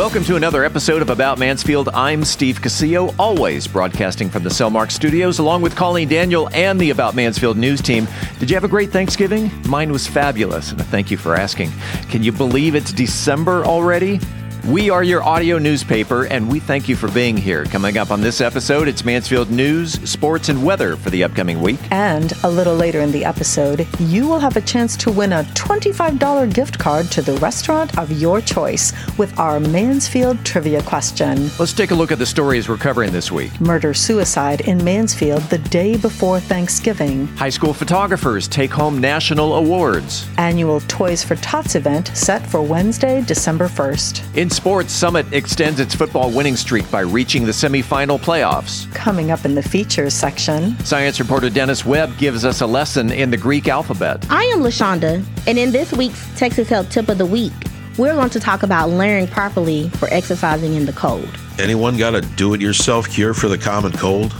Welcome to another episode of About Mansfield. I'm Steve Casillo, always broadcasting from the Cellmark Studios, along with Colleen Daniel and the About Mansfield news team. Did you have a great Thanksgiving? Mine was fabulous, and thank you for asking. Can you believe it's December already? We are your audio newspaper, and we thank you for being here. Coming up on this episode, it's Mansfield news, sports, and weather for the upcoming week. And a little later in the episode, you will have a chance to win a $25 gift card to the restaurant of your choice with our Mansfield trivia question. Let's take a look at the stories we're covering this week. Murder suicide in Mansfield the day before Thanksgiving. High school photographers take home national awards. Annual Toys for Tots event set for Wednesday, December 1st. In sports, Summit extends its football winning streak by reaching the semifinal playoffs. Coming up in the features section, Science reporter Dennis Webb gives us a lesson in the Greek alphabet. I am LaShonda, and in this week's Texas Health Tip of the Week, we're going to talk about layering properly for exercising in the cold. Anyone got a do it yourself cure for the common cold?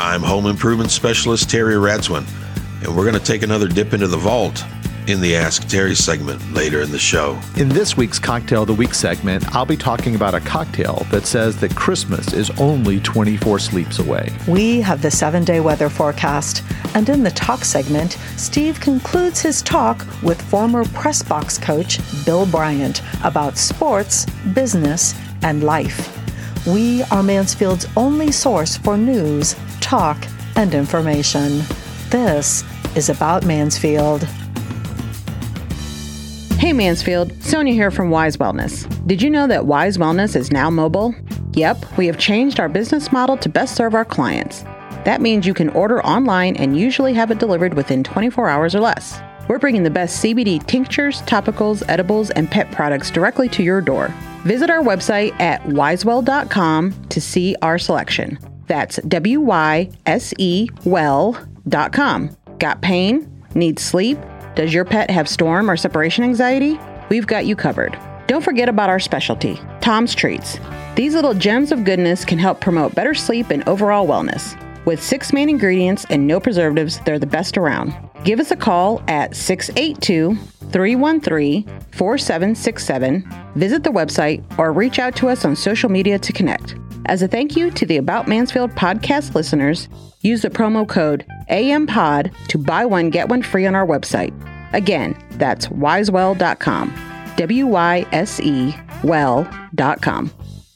I'm home improvement specialist Terry Radzwin, and we're going to take another dip into the vault in the Ask Terry segment later in the show. In this week's Cocktail of the Week segment, I'll be talking about a cocktail that says that Christmas is only 24 sleeps away. we have the seven day weather forecast. And in the talk segment, Steve concludes his talk with former press box coach Bill Bryant about sports, business, and life. We are Mansfield's only source for news, talk, and information. This is About Mansfield. Hey Mansfield, Sonia here from Wyse Wellness. Did you know that Wyse Wellness is now mobile? Yep, we have changed our business model to best serve our clients. That means you can order online and usually have it delivered within 24 hours or less. We're bringing the best CBD tinctures, topicals, edibles, and pet products directly to your door. Visit our website at wysewell.com to see our selection. That's W Y S E well.com. Got pain? Need sleep? Does your pet have storm or separation anxiety? We've got you covered. Don't forget about our specialty, Tom's Treats. These little gems of goodness can help promote better sleep and overall wellness. With six main ingredients and no preservatives, they're the best around. Give us a call at 682 313 4767, visit the website, or reach out to us on social media to connect. As a thank you to the About Mansfield podcast listeners, use the promo code AMPOD to buy one, get one free on our website. Again, that's wysewell.com. W Y S E well.com.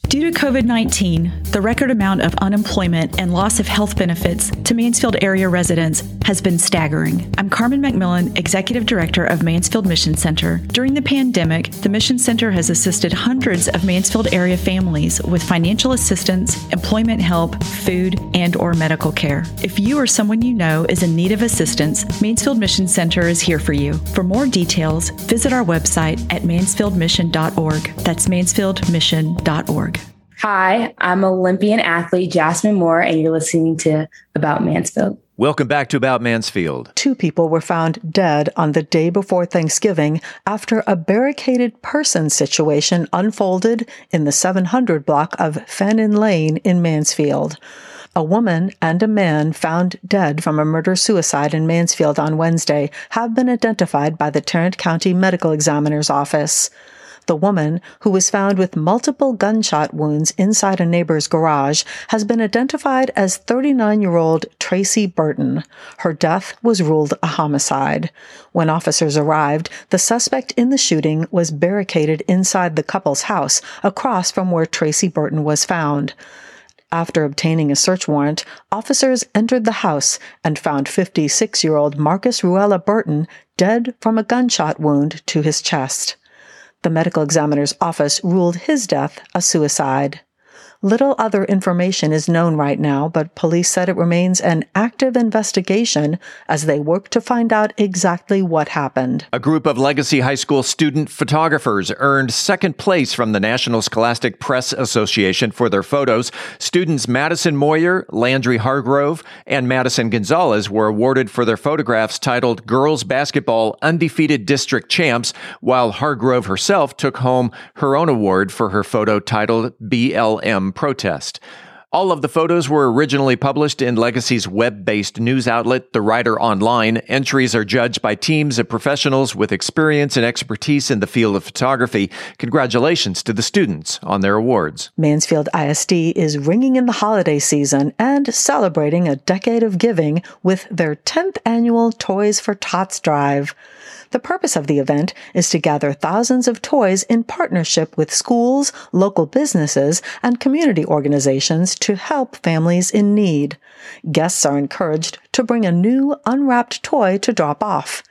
Due to COVID 19, the record amount of unemployment and loss of health benefits to Mansfield area residents has been staggering. I'm Carmen McMillan, Executive Director of Mansfield Mission Center. During the pandemic, the Mission Center has assisted hundreds of Mansfield area families with financial assistance, employment help, food, and or medical care. If you or someone you know is in need of assistance, Mansfield Mission Center is here for you. For more details, visit our website at mansfieldmission.org. That's mansfieldmission.org. Hi, I'm Olympian athlete Jasmine Moore, and you're listening to About Mansfield. Welcome back to About Mansfield. Two people were found dead on the day before Thanksgiving after a barricaded person situation unfolded in the 700 block of Fannin Lane in Mansfield. A woman and a man found dead from a murder suicide in Mansfield on Wednesday have been identified by the Tarrant County Medical Examiner's Office. The woman, who was found with multiple gunshot wounds inside a neighbor's garage, has been identified as 39 year old Tracy Burton. Her death was ruled a homicide. When officers arrived, the suspect in the shooting was barricaded inside the couple's house across from where Tracy Burton was found. After obtaining a search warrant, officers entered the house and found 56 year old Marcus Ruella Burton dead from a gunshot wound to his chest. The medical examiner's office ruled his death a suicide. Little other information is known right now, but police said it remains an active investigation as they work to find out exactly what happened. A group of Legacy High School student photographers earned second place from the National Scholastic Press Association for their photos. Students Madison Moyer, Landry Hargrove, and Madison Gonzalez were awarded for their photographs titled Girls Basketball Undefeated District Champs, while Hargrove herself took home her own award for her photo titled BLM Protest. All of the photos were originally published in Legacy's web based news outlet, The Rider Online. Entries are judged by teams of professionals with experience and expertise in the field of photography. Congratulations to the students on their awards. Mansfield ISD is ringing in the holiday season and celebrating a decade of giving with their 10th annual Toys for Tots drive. The purpose of the event is to gather thousands of toys in partnership with schools, local businesses, and community organizations to help families in need. Guests are encouraged to bring a new unwrapped toy to drop off.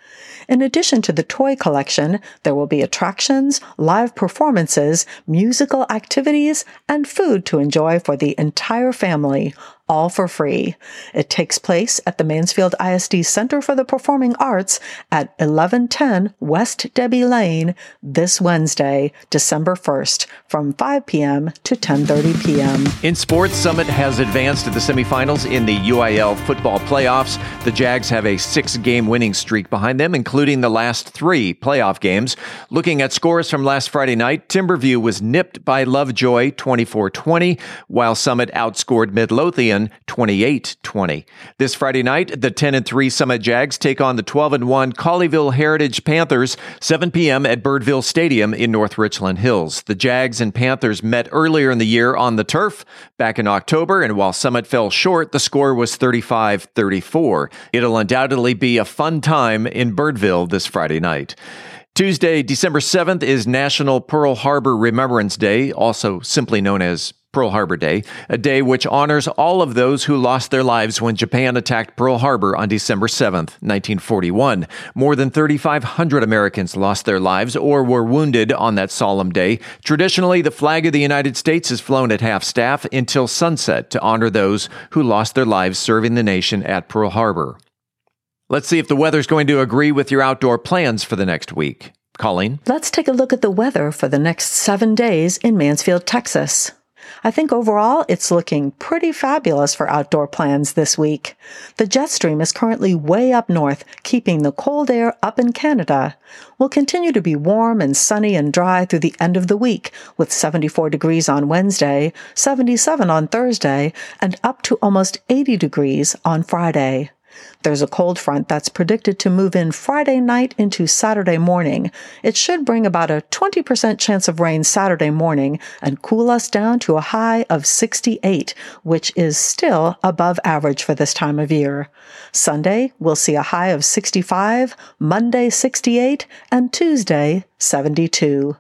In addition to the toy collection, there will be attractions, live performances, musical activities, and food to enjoy for the entire family, all for free. It takes place at the Mansfield ISD Center for the Performing Arts at 1110 West Debbie Lane this Wednesday, December 1st from 5 p.m. to 10:30 p.m. In sports, Summit has advanced to the semifinals in the UIL football playoffs. The Jags have a six-game winning streak behind them, including the last 3 playoff games. Looking at scores from last Friday night, Timberview was nipped by Lovejoy 24-20, while Summit outscored Midlothian 28 20. This Friday night, the 10 and 3 Summit Jags take on the 12 and 1 Colleyville Heritage Panthers, 7 p.m. at Birdville Stadium in North Richland Hills. The Jags and Panthers met earlier in the year on the turf back in October, and while Summit fell short, the score was 35 34. It'll undoubtedly be a fun time in Birdville this Friday night. Tuesday, December 7th is National Pearl Harbor Remembrance Day, also simply known as Pearl Harbor Day, a day which honors all of those who lost their lives when Japan attacked Pearl Harbor on December 7, 1941. More than 3,500 Americans lost their lives or were wounded on that solemn day. Traditionally, the flag of the United States is flown at half staff until sunset to honor those who lost their lives serving the nation at Pearl Harbor. Let's see if the weather's going to agree with your outdoor plans for the next week. Colleen? Let's take a look at the weather for the next seven days in Mansfield, Texas. I think overall it's looking pretty fabulous for outdoor plans this week. The jet stream is currently way up north, keeping the cold air up in Canada. We'll continue to be warm and sunny and dry through the end of the week, with 74 degrees on Wednesday, 77 on Thursday, and up to almost 80 degrees on Friday. There's a cold front that's predicted to move in Friday night into Saturday morning. It should bring about a 20% chance of rain Saturday morning and cool us down to a high of 68, which is still above average for this time of year. Sunday, we'll see a high of 65, Monday 68, and Tuesday 72.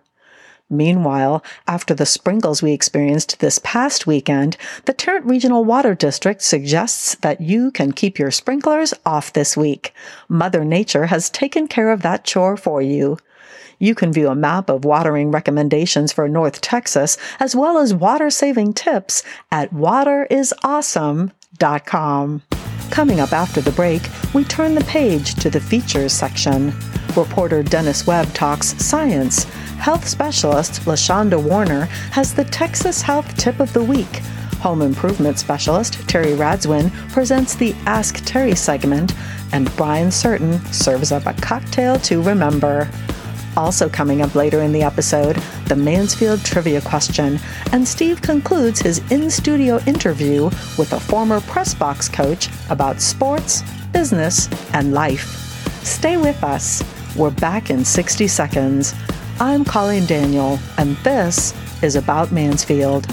Meanwhile, after the sprinkles we experienced this past weekend, the Tarrant Regional Water District suggests that you can keep your sprinklers off this week. Mother Nature has taken care of that chore for you. You can view a map of watering recommendations for North Texas as well as water saving tips at waterisawesome.com. Coming up after the break, we turn the page to the features section. Reporter Dennis Webb talks science Health specialist LaShonda Warner has the Texas Health Tip of the Week. Home improvement specialist Terry Radzwin presents the Ask Terry segment, and Brian Certain serves up a cocktail to remember. Also, coming up later in the episode, the Mansfield trivia question, and Steve concludes his in studio interview with a former press box coach about sports, business, and life. Stay with us. We're back in 60 seconds. I'm Colleen Daniel, and this is About Mansfield.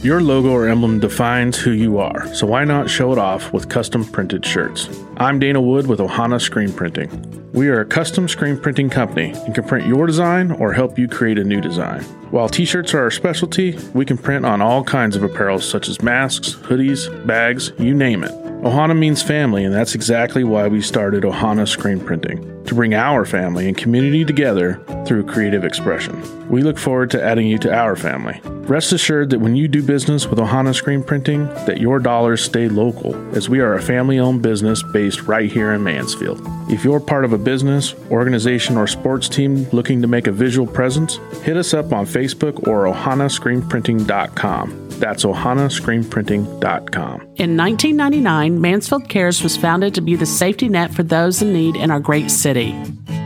Your logo or emblem defines who you are, so why not show it off with custom printed shirts? I'm Dana Wood with Ohana Screen Printing. We are a custom screen printing company and can print your design or help you create a new design. While t shirts are our specialty, we can print on all kinds of apparel such as masks, hoodies, bags, you name it. Ohana means family, and that's exactly why we started Ohana Screen Printing to bring our family and community together through creative expression. We look forward to adding you to our family. Rest assured that when you do business with Ohana Screen Printing, that your dollars stay local, as we are a family-owned business based right here in Mansfield. If you're part of a business, organization, or sports team looking to make a visual presence, hit us up on Facebook or ohanascreenprinting.com. That's ohanascreenprinting.com. In 1999, Mansfield Cares was founded to be the safety net for those in need in our great city.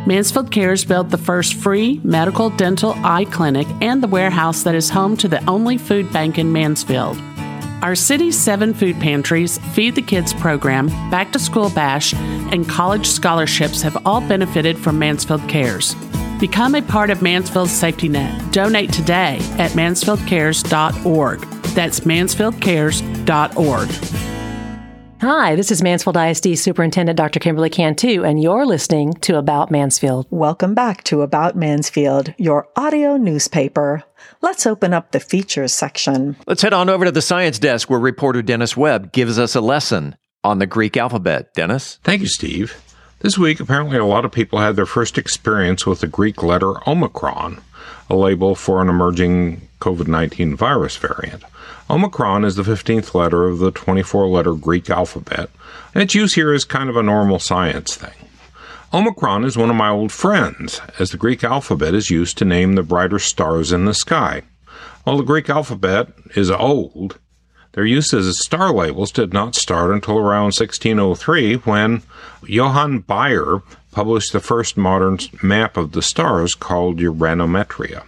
Mansfield Cares built the first free medical dental eye clinic and the warehouse that is home to the only food bank in Mansfield. Our city's seven food pantries, Feed the Kids program, Back to School Bash, and college scholarships have all benefited from Mansfield Cares. Become a part of Mansfield's safety net. Donate today at mansfieldcares.org. That's mansfieldcares.org. Hi, this is Mansfield ISD Superintendent Dr. Kimberly Cantu, and you're listening to About Mansfield. Welcome back to About Mansfield, your audio newspaper. Let's open up the features section. Let's head on over to the science desk where reporter Dennis Webb gives us a lesson on the Greek alphabet. Dennis? Thank you, Steve. This week, apparently, a lot of people had their first experience with the Greek letter Omicron, a label for an emerging COVID 19 virus variant. Omicron is the 15th letter of the 24 letter Greek alphabet, and its use here is kind of a normal science thing. Omicron is one of my old friends, as the Greek alphabet is used to name the brighter stars in the sky. While the Greek alphabet is old, their use as star labels did not start until around 1603 when Johann Bayer published the first modern map of the stars called Uranometria.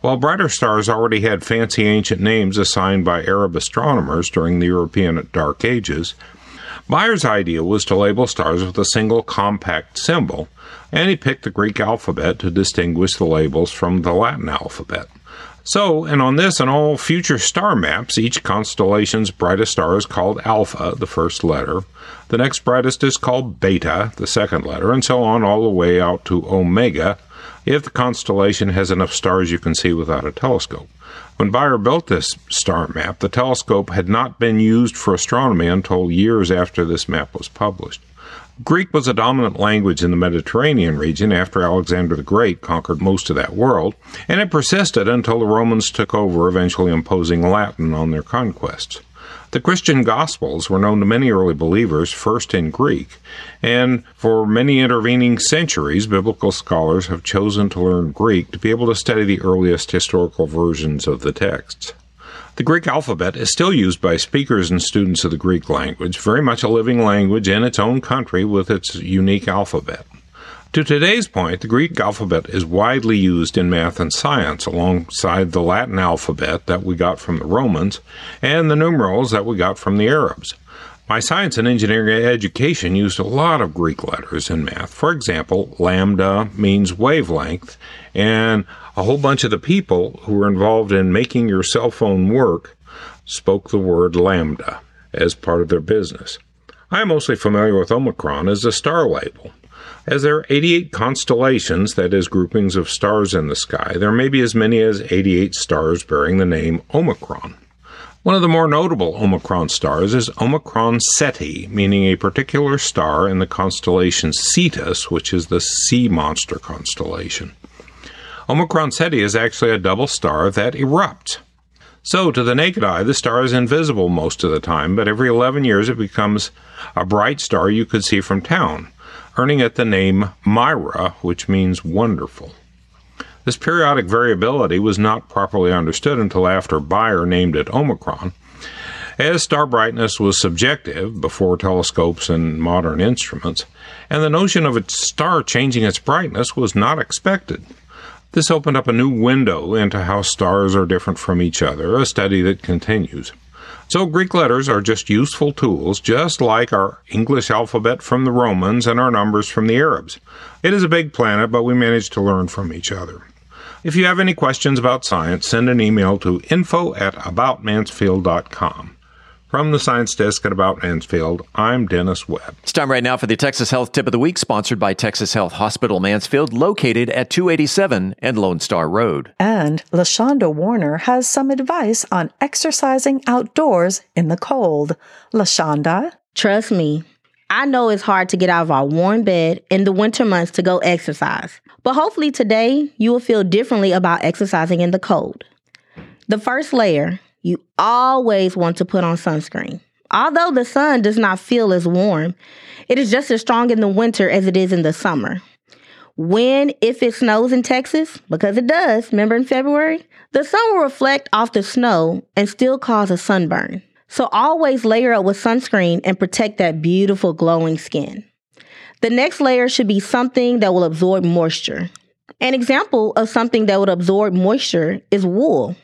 While brighter stars already had fancy ancient names assigned by Arab astronomers during the European Dark Ages, Bayer's idea was to label stars with a single compact symbol, and he picked the Greek alphabet to distinguish the labels from the Latin alphabet. So, and on this and all future star maps, each constellation's brightest star is called Alpha, the first letter. The next brightest is called Beta, the second letter, and so on all the way out to Omega, if the constellation has enough stars you can see without a telescope. When Bayer built this star map, the telescope had not been used for astronomy until years after this map was published. Greek was a dominant language in the Mediterranean region after Alexander the Great conquered most of that world, and it persisted until the Romans took over, eventually imposing Latin on their conquests. The Christian Gospels were known to many early believers first in Greek, and for many intervening centuries, biblical scholars have chosen to learn Greek to be able to study the earliest historical versions of the texts. The Greek alphabet is still used by speakers and students of the Greek language, very much a living language in its own country with its unique alphabet. To today's point, the Greek alphabet is widely used in math and science alongside the Latin alphabet that we got from the Romans and the numerals that we got from the Arabs. My science and engineering education used a lot of Greek letters in math. For example, lambda means wavelength, and a whole bunch of the people who were involved in making your cell phone work spoke the word lambda as part of their business. I am mostly familiar with Omicron as a star label. As there are 88 constellations, that is, groupings of stars in the sky, there may be as many as 88 stars bearing the name Omicron. One of the more notable Omicron stars is Omicron Ceti, meaning a particular star in the constellation Cetus, which is the sea monster constellation. Omicron Ceti is actually a double star that erupts. So, to the naked eye, the star is invisible most of the time, but every 11 years it becomes a bright star you could see from town, earning it the name Mira, which means wonderful. This periodic variability was not properly understood until after Bayer named it Omicron, as star brightness was subjective before telescopes and modern instruments, and the notion of a star changing its brightness was not expected. This opened up a new window into how stars are different from each other, a study that continues. So, Greek letters are just useful tools, just like our English alphabet from the Romans and our numbers from the Arabs. It is a big planet, but we manage to learn from each other. If you have any questions about science, send an email to info at aboutmansfield.com. From the Science Desk at About Mansfield, I'm Dennis Webb. It's time right now for the Texas Health Tip of the Week, sponsored by Texas Health Hospital Mansfield, located at 287 and Lone Star Road. And LaShonda Warner has some advice on exercising outdoors in the cold. LaShonda? Trust me, I know it's hard to get out of our warm bed in the winter months to go exercise. But hopefully today you will feel differently about exercising in the cold. The first layer, you always want to put on sunscreen. Although the sun does not feel as warm, it is just as strong in the winter as it is in the summer. When, if it snows in Texas, because it does, remember in February, the sun will reflect off the snow and still cause a sunburn. So always layer up with sunscreen and protect that beautiful glowing skin. The next layer should be something that will absorb moisture. An example of something that would absorb moisture is wool.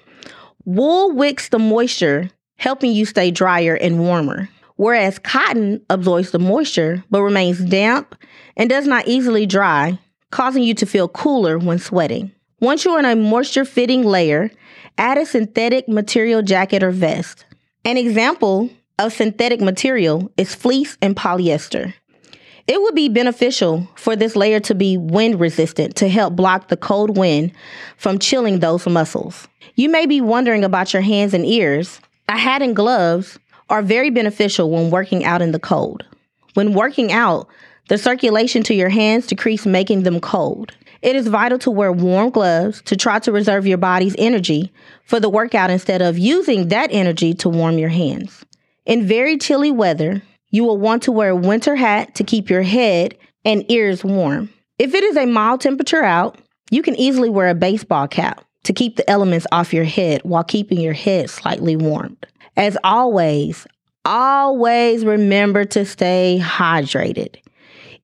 Wool wicks the moisture, helping you stay drier and warmer, whereas cotton absorbs the moisture but remains damp and does not easily dry, causing you to feel cooler when sweating. Once you're in a moisture fitting layer, add a synthetic material jacket or vest. An example of synthetic material is fleece and polyester. It would be beneficial for this layer to be wind resistant to help block the cold wind from chilling those muscles. You may be wondering about your hands and ears. A hat and gloves are very beneficial when working out in the cold. When working out, the circulation to your hands decreases, making them cold. It is vital to wear warm gloves to try to reserve your body's energy for the workout instead of using that energy to warm your hands. In very chilly weather, you will want to wear a winter hat to keep your head and ears warm. If it is a mild temperature out, you can easily wear a baseball cap to keep the elements off your head while keeping your head slightly warmed. As always, always remember to stay hydrated.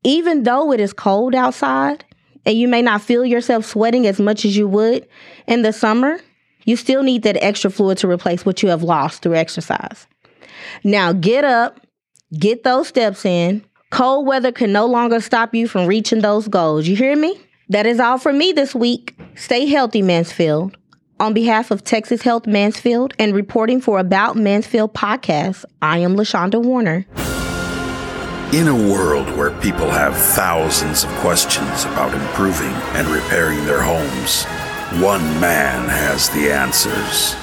Even though it is cold outside and you may not feel yourself sweating as much as you would in the summer, you still need that extra fluid to replace what you have lost through exercise. Now get up, get those steps in. Cold weather can no longer stop you from reaching those goals. You hear me? That is all for me this week. Stay healthy, Mansfield. On behalf of Texas Health Mansfield and reporting for About Mansfield podcast, I am LaShonda Warner. In a world where people have thousands of questions about improving and repairing their homes, one man has the answers.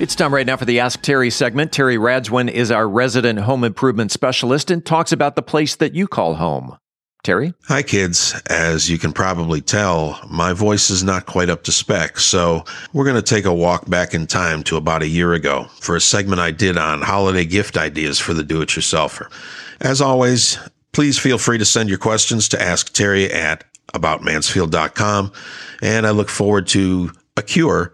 It's time right now for the Ask Terry segment. Terry Radzwin is our resident home improvement specialist and talks about the place that you call home. Terry? Hi, kids. As you can probably tell, my voice is not quite up to spec, so we're going to take a walk back in time to about a year ago for a segment I did on holiday gift ideas for the do it yourselfer. As always, please feel free to send your questions to Ask Terry at aboutmansfield.com, and I look forward to a cure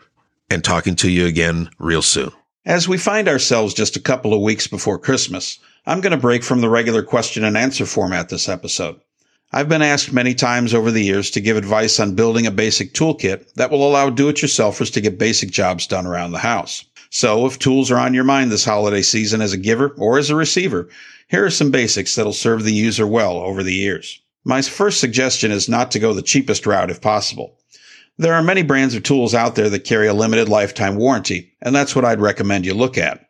and talking to you again real soon. As we find ourselves just a couple of weeks before Christmas, I'm going to break from the regular question and answer format this episode. I've been asked many times over the years to give advice on building a basic toolkit that will allow do-it-yourselfers to get basic jobs done around the house. So if tools are on your mind this holiday season as a giver or as a receiver, here are some basics that'll serve the user well over the years. My first suggestion is not to go the cheapest route if possible. There are many brands of tools out there that carry a limited lifetime warranty, and that's what I'd recommend you look at.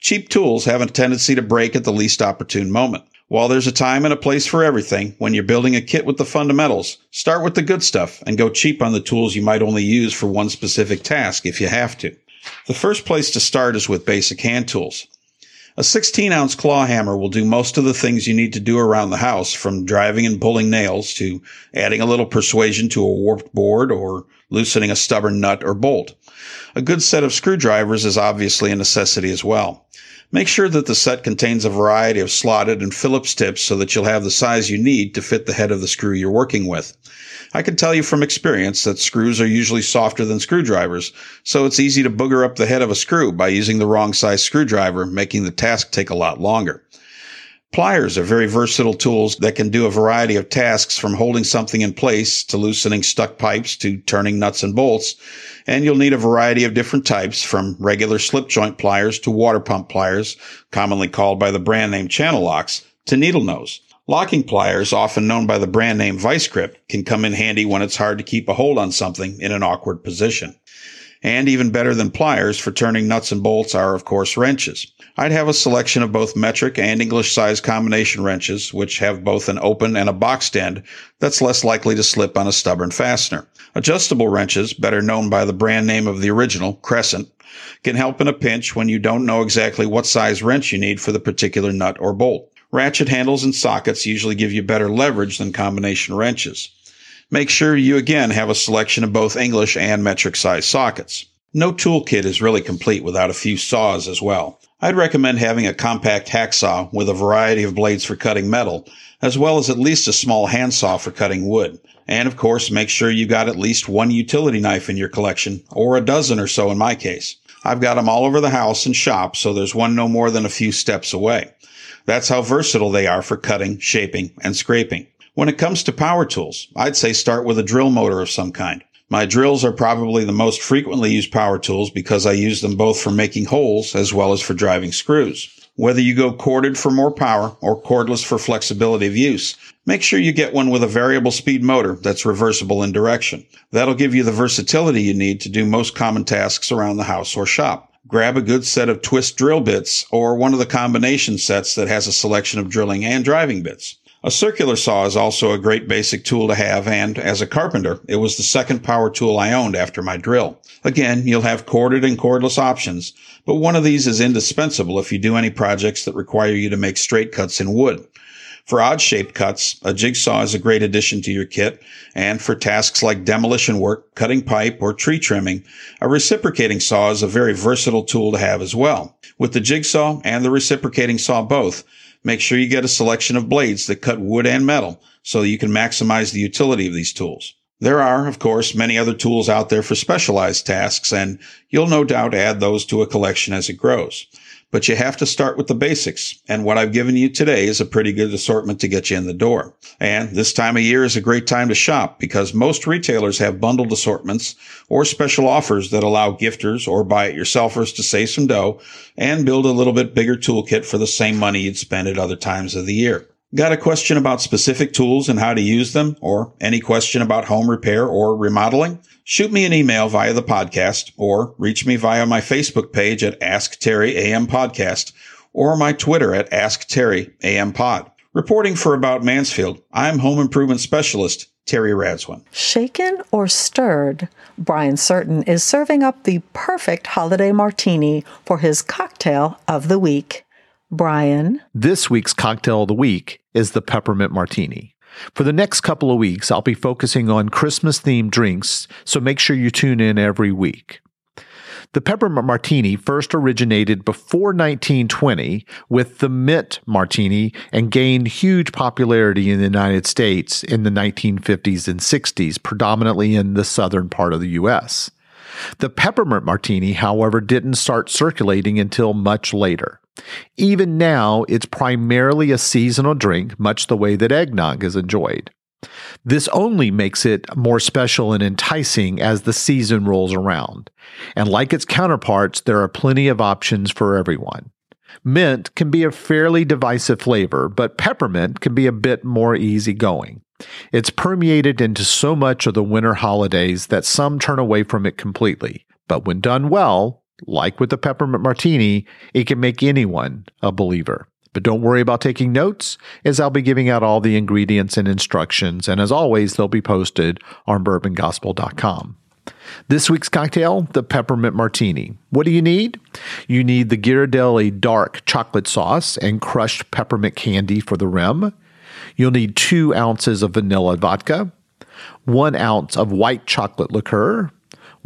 Cheap tools have a tendency to break at the least opportune moment. While there's a time and a place for everything, when you're building a kit with the fundamentals, start with the good stuff and go cheap on the tools you might only use for one specific task if you have to. The first place to start is with basic hand tools. A 16 ounce claw hammer will do most of the things you need to do around the house, from driving and pulling nails to adding a little persuasion to a warped board or loosening a stubborn nut or bolt. A good set of screwdrivers is obviously a necessity as well. Make sure that the set contains a variety of slotted and Phillips tips so that you'll have the size you need to fit the head of the screw you're working with. I can tell you from experience that screws are usually softer than screwdrivers, so it's easy to booger up the head of a screw by using the wrong size screwdriver, making the task take a lot longer. Pliers are very versatile tools that can do a variety of tasks from holding something in place to loosening stuck pipes to turning nuts and bolts. And you'll need a variety of different types from regular slip joint pliers to water pump pliers, commonly called by the brand name channel locks, to needle nose. Locking pliers, often known by the brand name Vise-Grip, can come in handy when it's hard to keep a hold on something in an awkward position. And even better than pliers for turning nuts and bolts are, of course, wrenches. I'd have a selection of both metric and English size combination wrenches, which have both an open and a boxed end that's less likely to slip on a stubborn fastener. Adjustable wrenches, better known by the brand name of the original, Crescent, can help in a pinch when you don't know exactly what size wrench you need for the particular nut or bolt. Ratchet handles and sockets usually give you better leverage than combination wrenches. Make sure you again have a selection of both English and metric size sockets. No toolkit is really complete without a few saws as well. I'd recommend having a compact hacksaw with a variety of blades for cutting metal, as well as at least a small handsaw for cutting wood. And of course, make sure you got at least one utility knife in your collection, or a dozen or so in my case. I've got them all over the house and shop, so there's one no more than a few steps away. That's how versatile they are for cutting, shaping, and scraping. When it comes to power tools, I'd say start with a drill motor of some kind. My drills are probably the most frequently used power tools because I use them both for making holes as well as for driving screws. Whether you go corded for more power or cordless for flexibility of use, make sure you get one with a variable speed motor that's reversible in direction. That'll give you the versatility you need to do most common tasks around the house or shop. Grab a good set of twist drill bits or one of the combination sets that has a selection of drilling and driving bits. A circular saw is also a great basic tool to have, and as a carpenter, it was the second power tool I owned after my drill. Again, you'll have corded and cordless options, but one of these is indispensable if you do any projects that require you to make straight cuts in wood. For odd shaped cuts, a jigsaw is a great addition to your kit, and for tasks like demolition work, cutting pipe, or tree trimming, a reciprocating saw is a very versatile tool to have as well. With the jigsaw and the reciprocating saw both, Make sure you get a selection of blades that cut wood and metal so you can maximize the utility of these tools. There are, of course, many other tools out there for specialized tasks, and you'll no doubt add those to a collection as it grows. But you have to start with the basics. And what I've given you today is a pretty good assortment to get you in the door. And this time of year is a great time to shop because most retailers have bundled assortments or special offers that allow gifters or buy it yourselfers to save some dough and build a little bit bigger toolkit for the same money you'd spend at other times of the year. Got a question about specific tools and how to use them, or any question about home repair or remodeling? Shoot me an email via the podcast, or reach me via my Facebook page at Ask Terry AM Podcast, or my Twitter at Ask Terry AM Pod. Reporting for About Mansfield, I'm home improvement specialist Terry Radzwin. Shaken or stirred, Brian Certain is serving up the perfect holiday martini for his cocktail of the week. Brian. This week's cocktail of the week is the peppermint martini. For the next couple of weeks, I'll be focusing on Christmas themed drinks, so make sure you tune in every week. The peppermint martini first originated before 1920 with the mint martini and gained huge popularity in the United States in the 1950s and 60s, predominantly in the southern part of the U.S. The peppermint martini, however, didn't start circulating until much later. Even now, it's primarily a seasonal drink, much the way that eggnog is enjoyed. This only makes it more special and enticing as the season rolls around. And like its counterparts, there are plenty of options for everyone. Mint can be a fairly divisive flavor, but peppermint can be a bit more easygoing. It's permeated into so much of the winter holidays that some turn away from it completely. But when done well, like with the peppermint martini, it can make anyone a believer. But don't worry about taking notes, as I'll be giving out all the ingredients and instructions, and as always, they'll be posted on bourbongospel.com. This week's cocktail, the peppermint martini. What do you need? You need the Ghirardelli dark chocolate sauce and crushed peppermint candy for the rim. You'll need two ounces of vanilla vodka, one ounce of white chocolate liqueur,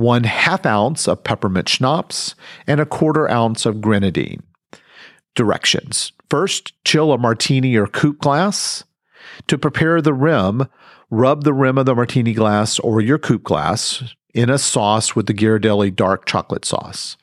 one half ounce of peppermint schnapps, and a quarter ounce of grenadine. Directions. First, chill a martini or coupe glass. To prepare the rim, rub the rim of the martini glass or your coupe glass in a sauce with the Ghirardelli dark chocolate sauce.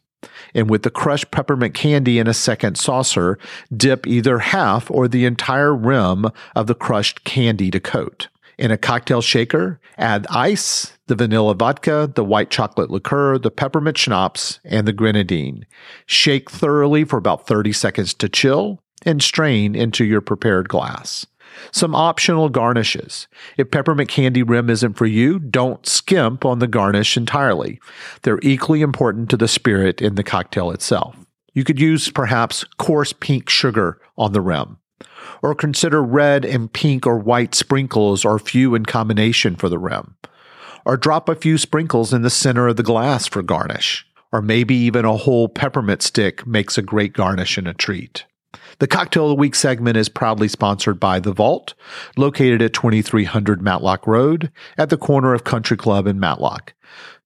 And with the crushed peppermint candy in a second saucer, dip either half or the entire rim of the crushed candy to coat. In a cocktail shaker, add ice, the vanilla vodka, the white chocolate liqueur, the peppermint schnapps, and the grenadine. Shake thoroughly for about 30 seconds to chill and strain into your prepared glass. Some optional garnishes. If peppermint candy rim isn't for you, don't skimp on the garnish entirely. They're equally important to the spirit in the cocktail itself. You could use perhaps coarse pink sugar on the rim or consider red and pink or white sprinkles or few in combination for the rim. Or drop a few sprinkles in the center of the glass for garnish. Or maybe even a whole peppermint stick makes a great garnish and a treat. The Cocktail of the Week segment is proudly sponsored by The Vault, located at 2300 Matlock Road at the corner of Country Club and Matlock.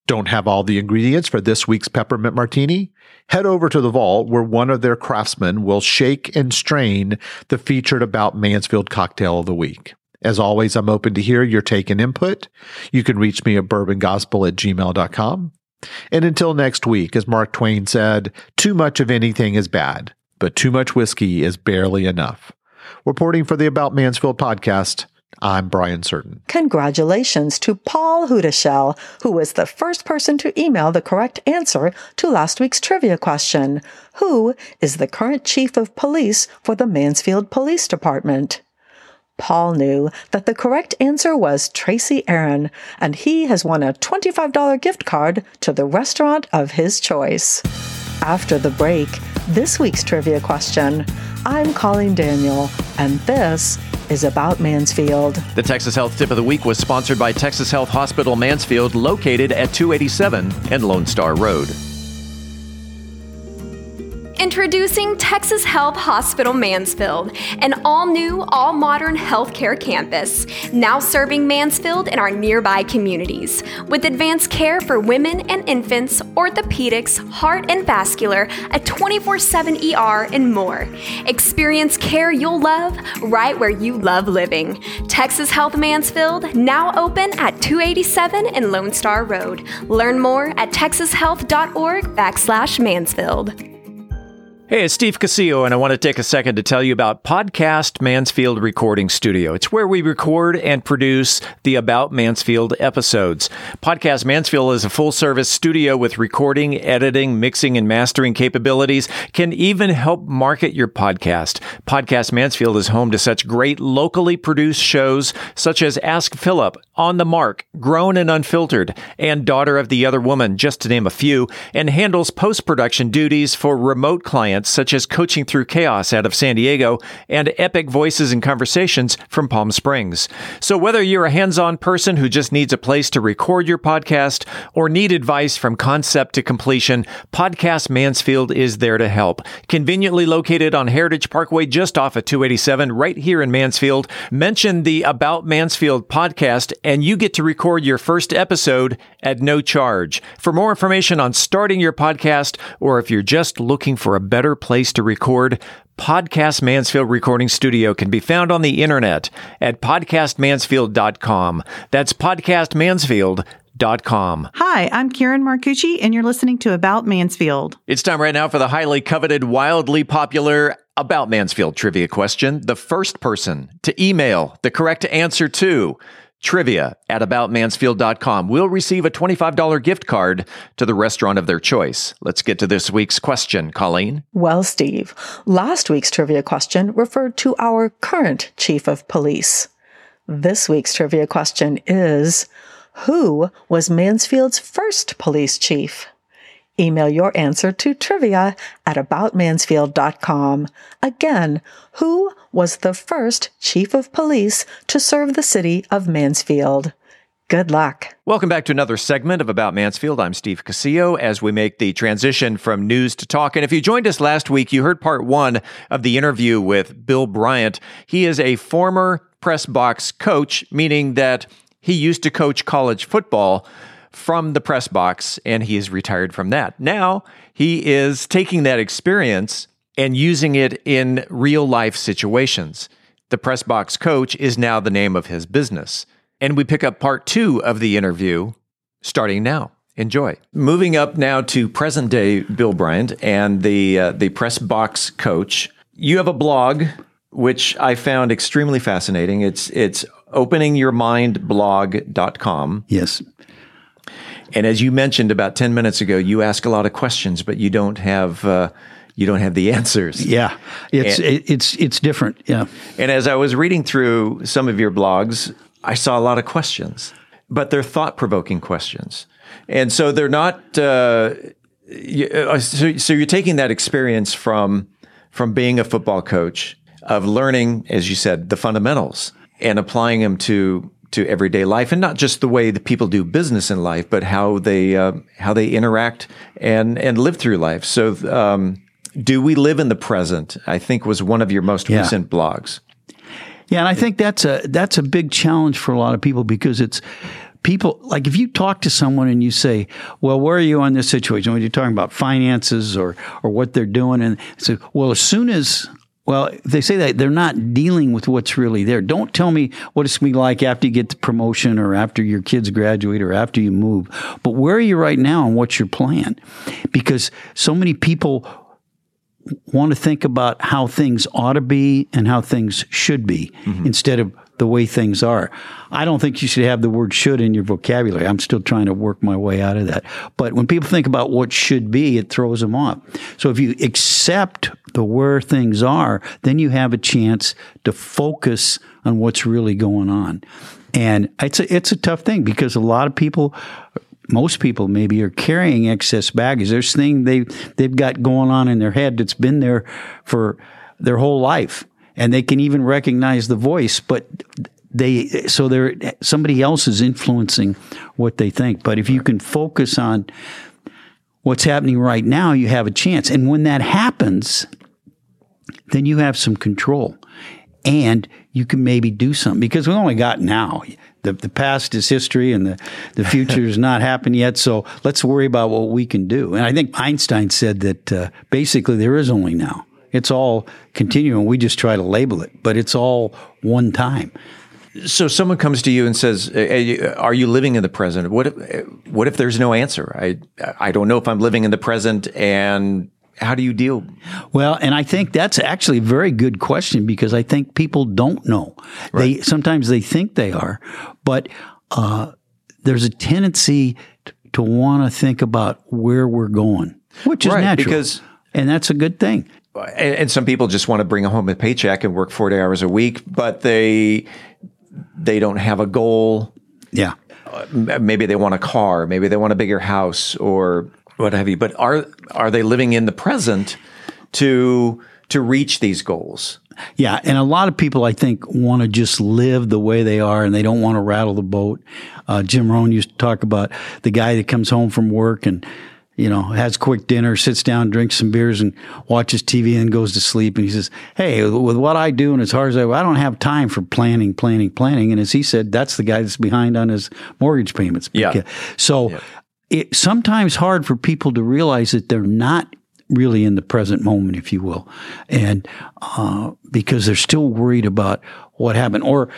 Don't have all the ingredients for this week's peppermint martini? Head over to the vault where one of their craftsmen will shake and strain the featured About Mansfield cocktail of the week. As always, I'm open to hear your take and input. You can reach me at bourbongospel at gmail.com. And until next week, as Mark Twain said, too much of anything is bad, but too much whiskey is barely enough. Reporting for the About Mansfield podcast, I'm Brian Certain. Congratulations to Paul Hudashell, who was the first person to email the correct answer to last week's trivia question. Who is the current chief of police for the Mansfield Police Department? Paul knew that the correct answer was Tracy Aaron, and he has won a $25 gift card to the restaurant of his choice. After the break, this week's trivia question. I'm Colleen Daniel, and this is about Mansfield. The Texas Health Tip of the Week was sponsored by Texas Health Hospital Mansfield, located at 287 and Lone Star Road. Introducing Texas Health Hospital Mansfield, an all new, all modern healthcare campus, now serving Mansfield and our nearby communities. With advanced care for women and infants, orthopedics, heart and vascular, a 24 7 ER, and more. Experience care you'll love right where you love living. Texas Health Mansfield, now open at 287 and Lone Star Road. Learn more at texashealth.org backslash Mansfield. Hey, it's Steve Casillo, and I want to take a second to tell you about Podcast Mansfield Recording Studio. It's where we record and produce the About Mansfield episodes. Podcast Mansfield is a full service studio with recording, editing, mixing, and mastering capabilities, can even help market your podcast. Podcast Mansfield is home to such great locally produced shows such as Ask Philip, On the Mark, Grown and Unfiltered, and Daughter of the Other Woman, just to name a few, and handles post production duties for remote clients such as Coaching Through Chaos out of San Diego and Epic Voices and Conversations from Palm Springs. So whether you're a hands-on person who just needs a place to record your podcast or need advice from concept to completion, Podcast Mansfield is there to help. Conveniently located on Heritage Parkway just off of 287 right here in Mansfield, mention the About Mansfield podcast and you get to record your first episode at no charge. For more information on starting your podcast or if you're just looking for a better better place to record, Podcast Mansfield Recording Studio can be found on the internet at podcastmansfield.com. That's podcastmansfield.com. Hi, I'm Karen Marcucci, and you're listening to About Mansfield. It's time right now for the highly coveted, wildly popular About Mansfield trivia question. The first person to email the correct answer to trivia at aboutmansfield.com will receive a $25 gift card to the restaurant of their choice. Let's get to this week's question, Colleen. Well, Steve, last week's trivia question referred to our current chief of police. This week's trivia question is Who was Mansfield's first police chief? Email your answer to trivia at aboutmansfield.com. Again, who was the first chief of police to serve the city of Mansfield? Good luck. Welcome back to another segment of About Mansfield. I'm Steve Casillo as we make the transition from news to talk. And if you joined us last week, you heard part one of the interview with Bill Bryant. He is a former press box coach, meaning that he used to coach college football from the press box and he is retired from that. Now he is taking that experience and using it in real life situations. The press box coach is now the name of his business. And we pick up part two of the interview starting now. Enjoy. Moving up now to present day Bill Bryant and the uh, the press box coach. You have a blog which I found extremely fascinating. It's it's openingyourmindblog.com. Yes. And as you mentioned about 10 minutes ago, you ask a lot of questions, but you don't have uh, you don't have the answers. Yeah, it's and, it's it's different. Yeah. And as I was reading through some of your blogs, I saw a lot of questions, but they're thought provoking questions, and so they're not. Uh, uh, so, so you're taking that experience from from being a football coach of learning, as you said, the fundamentals and applying them to to everyday life, and not just the way that people do business in life, but how they uh, how they interact and and live through life. So, um, do we live in the present? I think was one of your most yeah. recent blogs. Yeah, and I think that's a that's a big challenge for a lot of people because it's people like if you talk to someone and you say, "Well, where are you on this situation?" When you're talking about finances or or what they're doing, and say, "Well, as soon as well, they say that they're not dealing with what's really there. Don't tell me what it's going to be like after you get the promotion or after your kids graduate or after you move. But where are you right now and what's your plan? Because so many people want to think about how things ought to be and how things should be Mm-hmm. instead of the way things are. I don't think you should have the word should in your vocabulary. I'm still trying to work my way out of that. But when people think about what should be, it throws them off. So if you accept the where things are, then you have a chance to focus on what's really going on. And it's a, it's a tough thing because a lot of people most people maybe are carrying excess baggage. There's things they they've got going on in their head that's been there for their whole life, and they can even recognize the voice, but they so they're somebody else is influencing what they think. But if you can focus on what's happening right now, you have a chance. And when that happens, then you have some control and you can maybe do something because we only got now. The, the past is history and the, the future is not happened yet. So let's worry about what we can do. And I think Einstein said that uh, basically there is only now. It's all continuing. We just try to label it, but it's all one time. So someone comes to you and says, "Are you living in the present?" What if what if there's no answer? I I don't know if I'm living in the present, and how do you deal? Well, and I think that's actually a very good question because I think people don't know. They sometimes they think they are, but uh, there's a tendency t- to want to think about where we're going, which is Right, natural, because- and that's a good thing. And, and some people just want to bring home a paycheck and work 40 hours a week, but they they don't have a goal. Yeah. Uh, maybe they want a car, maybe they want a bigger house or what have you. But are are they living in the present to to reach these goals? Yeah, and a lot of people, I think, want to just live the way they are, and they don't want to rattle the boat. Uh, Jim Rohn used to talk about the guy that comes home from work and you know has quick dinner, sits down, drinks some beers, and watches TV, and goes to sleep. And he says, "Hey, with what I do and as hard as I, I don't have time for planning, planning, planning." And as he said, that's the guy that's behind on his mortgage payments. Yeah. So it's sometimes hard for people to realize that they're not really in the present moment, if you will, and uh, because they're still worried about what happened. Or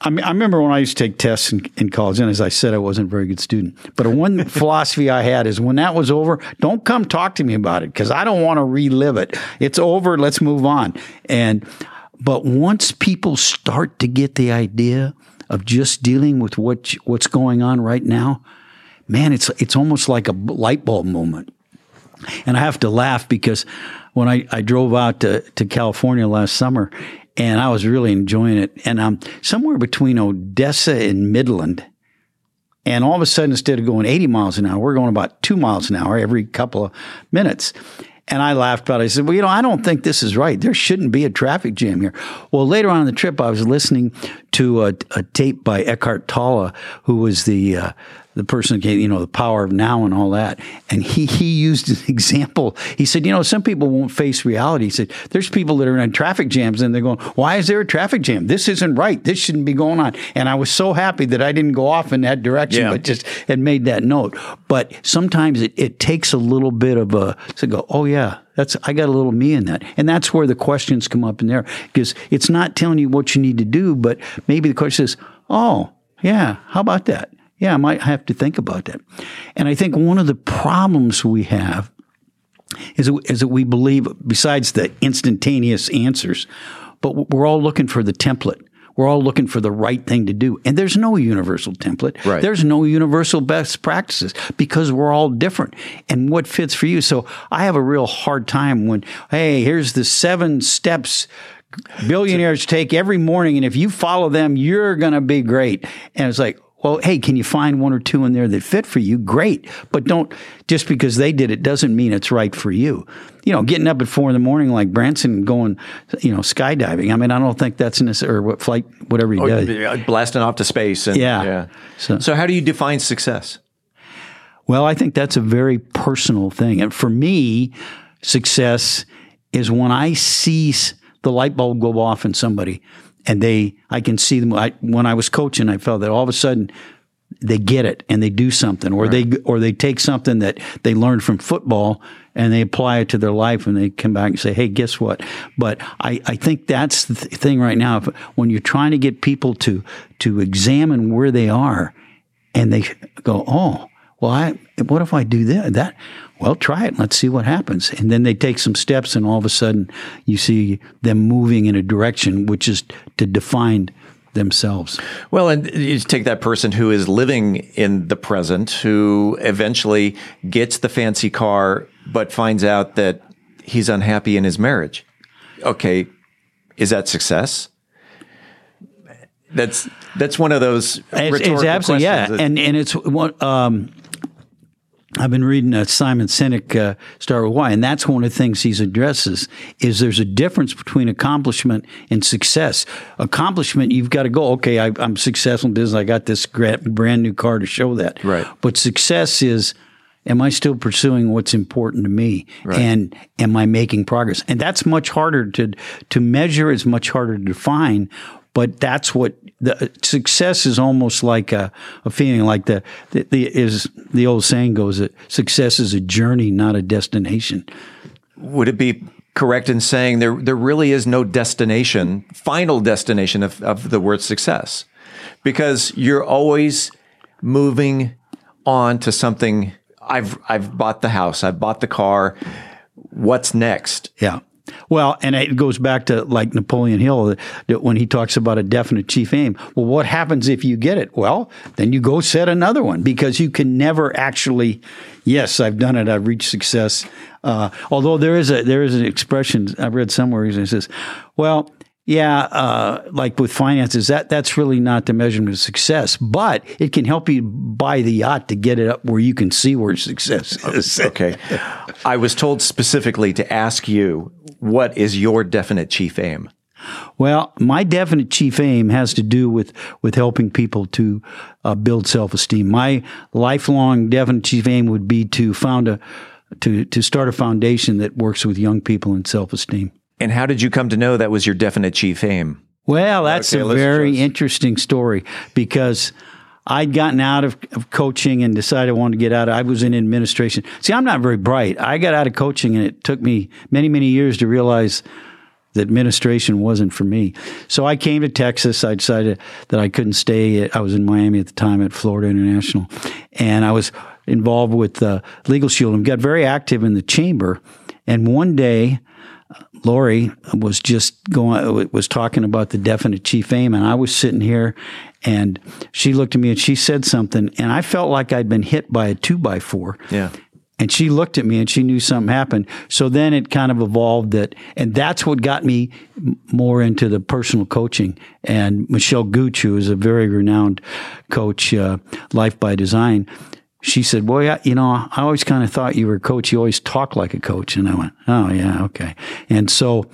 I, mean, I remember when I used to take tests in, in college, and as I said, I wasn't a very good student. But one philosophy I had is when that was over, don't come talk to me about it because I don't want to relive it. It's over. Let's move on. And but once people start to get the idea of just dealing with what what's going on right now, man, it's it's almost like a light bulb moment. And I have to laugh because when I, I drove out to, to California last summer and I was really enjoying it. And I'm somewhere between Odessa and Midland. And all of a sudden, instead of going 80 miles an hour, we're going about two miles an hour every couple of minutes. And I laughed about it. I said, Well, you know, I don't think this is right. There shouldn't be a traffic jam here. Well, later on in the trip, I was listening to a, a tape by Eckhart Tolle, who was the uh, the person gave, you know, the power of now and all that. And he he used an example. He said, you know, some people won't face reality. He said, there's people that are in traffic jams and they're going, why is there a traffic jam? This isn't right. This shouldn't be going on. And I was so happy that I didn't go off in that direction, Yeah. but just had made that note. But sometimes it, it takes a little bit of a to go, oh yeah, that's I got a little me in that. And that's where the questions come up in there. Because it's not telling you what you need to do, but maybe the question is, oh, yeah, how about that? Yeah, I might have to think about that. And I think one of the problems we have is, that- is that we believe, besides the instantaneous answers, but we're all looking for the template. We're all looking for the right thing to do. And there's no universal template. Right. There's no universal best practices because we're all different and what fits for you. So I have a real hard time when, hey, here's the seven steps billionaires take every morning. And if you follow them, you're going to be great. And it's like, well, hey, can you find one or two in there that fit for you? Great. But don't, just because they did it doesn't mean it's right for you. You know, getting up at four in the morning like Branson going, you know, skydiving. I mean, I don't think that's necessary, or what flight, whatever he oh, Or does. Uh, blasting off to space. And, Yeah. So, so how do you define success? Well, I think that's a very personal thing. And for me, success is when I see the light bulb go off in somebody and they, I can see them. I, when I was coaching, I felt that all of a sudden they get it and they do something or they, or they take something that they learned from football and they apply it to their life and they come back and say, Hey, guess what? But I, I think that's the th- thing right now. If, when you're trying to get people to, to examine where they are and they go, oh, well, I, what if I do that? That, well, try it. And Let's see what happens. And then they take some steps, and all of a sudden, you see them moving in a direction which is to define themselves. Well, and you take that person who is living in the present, who eventually gets the fancy car, but finds out that he's unhappy in his marriage. Okay, is that success? That's that's one of those. It's, it's absolutely yeah, and and it's what um, I've been reading uh, Simon Sinek uh, Start with Why, and that's one of the things he addresses is there's a difference between accomplishment and success. Accomplishment, you've got to go, okay, I, am successful in business. I got this brand new car to show that. Right. But success is, am I still pursuing what's important to me? Right. And am I making progress? And that's much harder to to measure. It's much harder to define but that's what the success is almost like a, a feeling like the, the, the is the old saying goes that success is a journey not a destination. Would it be correct in saying there there really is no destination final destination of, of the word success? Because you're always moving on to something. I've I've bought the house I've bought the car. What's next? Yeah well, and it goes back to like Napoleon Hill when he talks about a definite chief aim. Well, what happens if you get it? Well, then you go set another one because you can never actually. Yes, I've done it. I've reached success. Uh, although there is a there is an expression I read somewhere. He says, "Well, yeah, uh, like with finances, that that's really not the measurement of success, but it can help you buy the yacht to get it up where you can see where success is. okay, I was told specifically to ask you what is your definite chief aim. Well, my definite chief aim has to do with with helping people to uh, build self esteem. My lifelong definite chief aim would be to found a to to start a foundation that works with young people in self esteem. And how did you come to know that was your definite chief aim? Well, that's okay, a very interesting story because I'd gotten out of, of, coaching and decided I wanted to get out. I was in administration. See, I'm not very bright. I got out of coaching and it took me many, many years to realize that administration wasn't for me. So I came to Texas. I decided that I couldn't stay. I was in Miami at the time at Florida International. And I was involved with uh, Legal Shield and got very active in the chamber. And one day, Lori was just going was talking about the definite chief aim, and I was sitting here, and she looked at me and she said something, and I felt like I'd been hit by a two by four. Yeah. And she looked at me and she knew something happened. So then it kind of evolved that, and that's what got me more into the personal coaching. And Michelle Gooch, who is a very renowned coach, uh, Life by Design, she said, Well, I, you know, I always kind of thought you were a coach. You always talk like a coach." And I went, "Oh yeah, okay." And so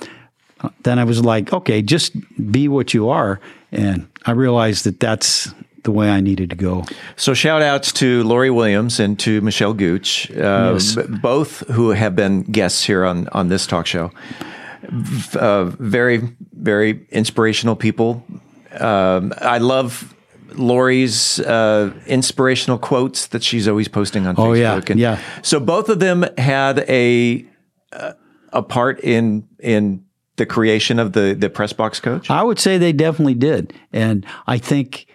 uh, then I was like, "Okay, just be what you are." And I realized that that's the way I needed to go. So shout outs to Lori Williams and to Michelle Gooch, uh, yes. b- both who have been guests here on on this talk show. Uh, very, very inspirational people. Um, I love Lori's uh, inspirational quotes that she's always posting on Facebook. Oh yeah, and yeah. So both of them had a uh, a part in in the creation of the the press box coach. I would say they definitely did, and I think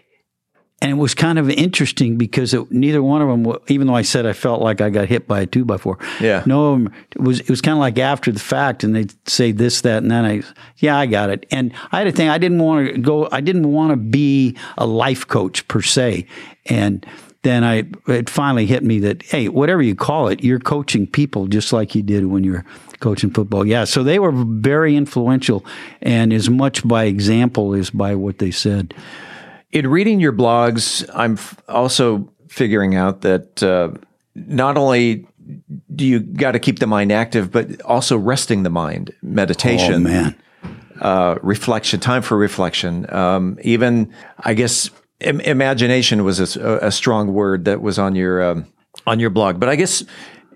and it was kind of interesting because it, neither one of them, even though I said I felt like I got hit by a two by four, yeah, no, it was it was kind of like after the fact, and they'd say this, that, and then I, yeah, I got it. And I had a thing, I didn't want to go, I didn't want to be a life coach per se, and then I it finally hit me that hey, whatever you call it, you're coaching people just like you did when you were coaching football. Yeah, so they were very influential, and as much by example as by what they said. In reading your blogs, I'm f- also figuring out that uh, not only do you got to keep the mind active, but also resting the mind, meditation. Oh, man. Uh, reflection, time for reflection. Um, even, I guess, Im- imagination was a, a, strong word that was on your um, on your blog. But I guess